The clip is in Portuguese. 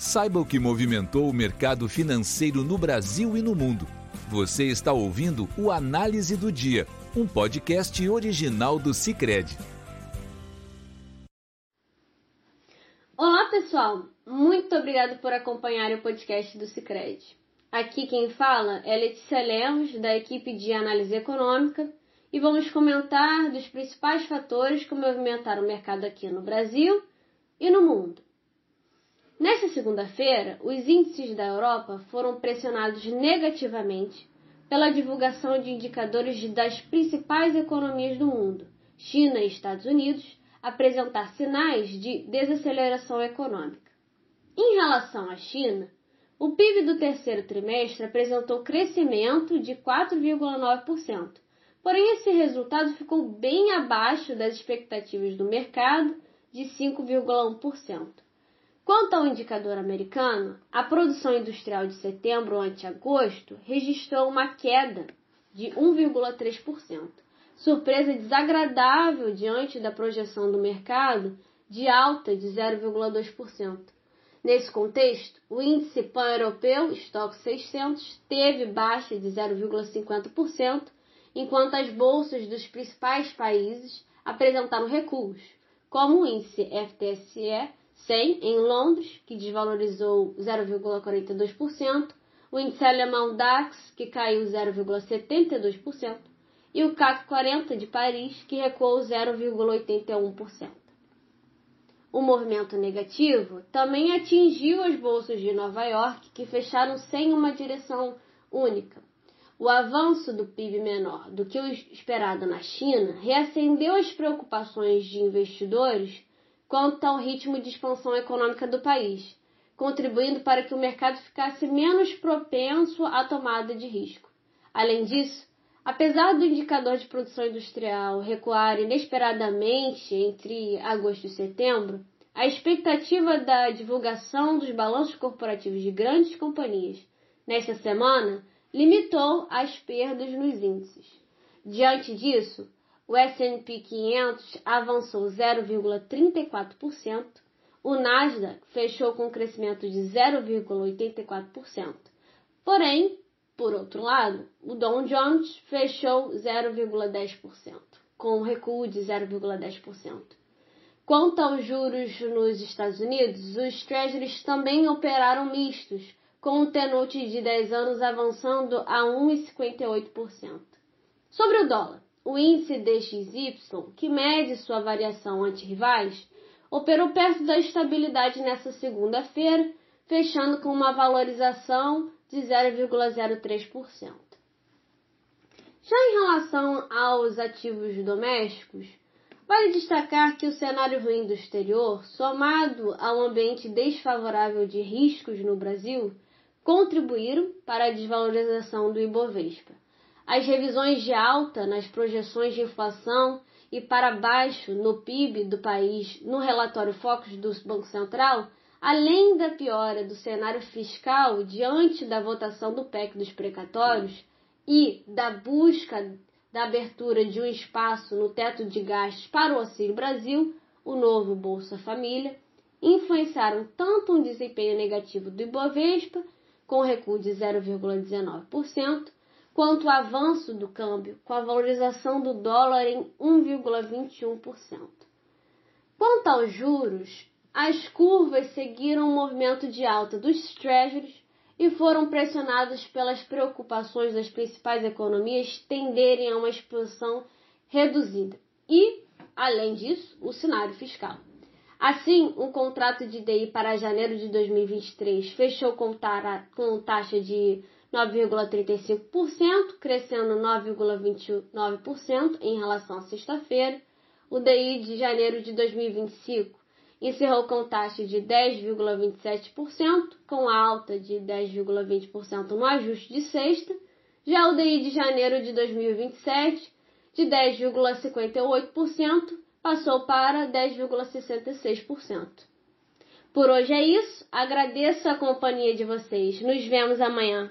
Saiba o que movimentou o mercado financeiro no Brasil e no mundo. Você está ouvindo o Análise do Dia, um podcast original do Cicred. Olá, pessoal. Muito obrigado por acompanhar o podcast do Cicred. Aqui quem fala é Letícia Lemos, da equipe de análise econômica, e vamos comentar dos principais fatores que movimentaram o mercado aqui no Brasil e no mundo. Nesta segunda-feira, os índices da Europa foram pressionados negativamente pela divulgação de indicadores das principais economias do mundo, China e Estados Unidos, apresentar sinais de desaceleração econômica. Em relação à China, o PIB do terceiro trimestre apresentou crescimento de 4,9%, porém esse resultado ficou bem abaixo das expectativas do mercado de 5,1%. Quanto ao indicador americano, a produção industrial de setembro ante agosto registrou uma queda de 1,3%, surpresa desagradável diante da projeção do mercado de alta de 0,2%. Nesse contexto, o índice pan-europeu Stock 600 teve baixa de 0,50%, enquanto as bolsas dos principais países apresentaram recuos, como o índice FTSE 100 em Londres, que desvalorizou 0,42%, o índice alemão DAX, que caiu 0,72%, e o CAC 40 de Paris, que recuou 0,81%. O movimento negativo também atingiu as bolsas de Nova York, que fecharam sem uma direção única. O avanço do PIB menor do que o esperado na China reacendeu as preocupações de investidores quanto ao ritmo de expansão econômica do país, contribuindo para que o mercado ficasse menos propenso à tomada de risco. Além disso, apesar do indicador de produção industrial recuar inesperadamente entre agosto e setembro, a expectativa da divulgação dos balanços corporativos de grandes companhias nesta semana limitou as perdas nos índices. Diante disso, o S&P 500 avançou 0,34%, o Nasdaq fechou com um crescimento de 0,84%. Porém, por outro lado, o Dow Jones fechou 0,10%, com um recuo de 0,10%. Quanto aos juros nos Estados Unidos, os Treasuries também operaram mistos, com o T-Note de 10 anos avançando a 1,58%. Sobre o dólar, o índice DXY, que mede sua variação ante rivais, operou perto da estabilidade nesta segunda-feira, fechando com uma valorização de 0,03%. Já em relação aos ativos domésticos, vale destacar que o cenário ruim do exterior, somado ao ambiente desfavorável de riscos no Brasil, contribuíram para a desvalorização do Ibovespa. As revisões de alta nas projeções de inflação e para baixo no PIB do país no relatório Focus do Banco Central, além da piora do cenário fiscal diante da votação do PEC dos precatórios e da busca da abertura de um espaço no teto de gastos para o Auxílio Brasil, o novo Bolsa Família, influenciaram tanto um desempenho negativo do Ibovespa, com recuo de 0,19%, quanto o avanço do câmbio, com a valorização do dólar em 1,21%. Quanto aos juros, as curvas seguiram o movimento de alta dos treasuries e foram pressionadas pelas preocupações das principais economias tenderem a uma expansão reduzida e, além disso, o cenário fiscal. Assim, um contrato de DI para janeiro de 2023 fechou com, taxa de 9,35%, crescendo 9,29% em relação à sexta-feira. O DI de janeiro de 2025 encerrou com taxa de 10,27%, com alta de 10,20% no ajuste de sexta. Já o DI de janeiro de 2027, de 10,58%, passou para 10,66%. Por hoje é isso. Agradeço a companhia de vocês. Nos vemos amanhã.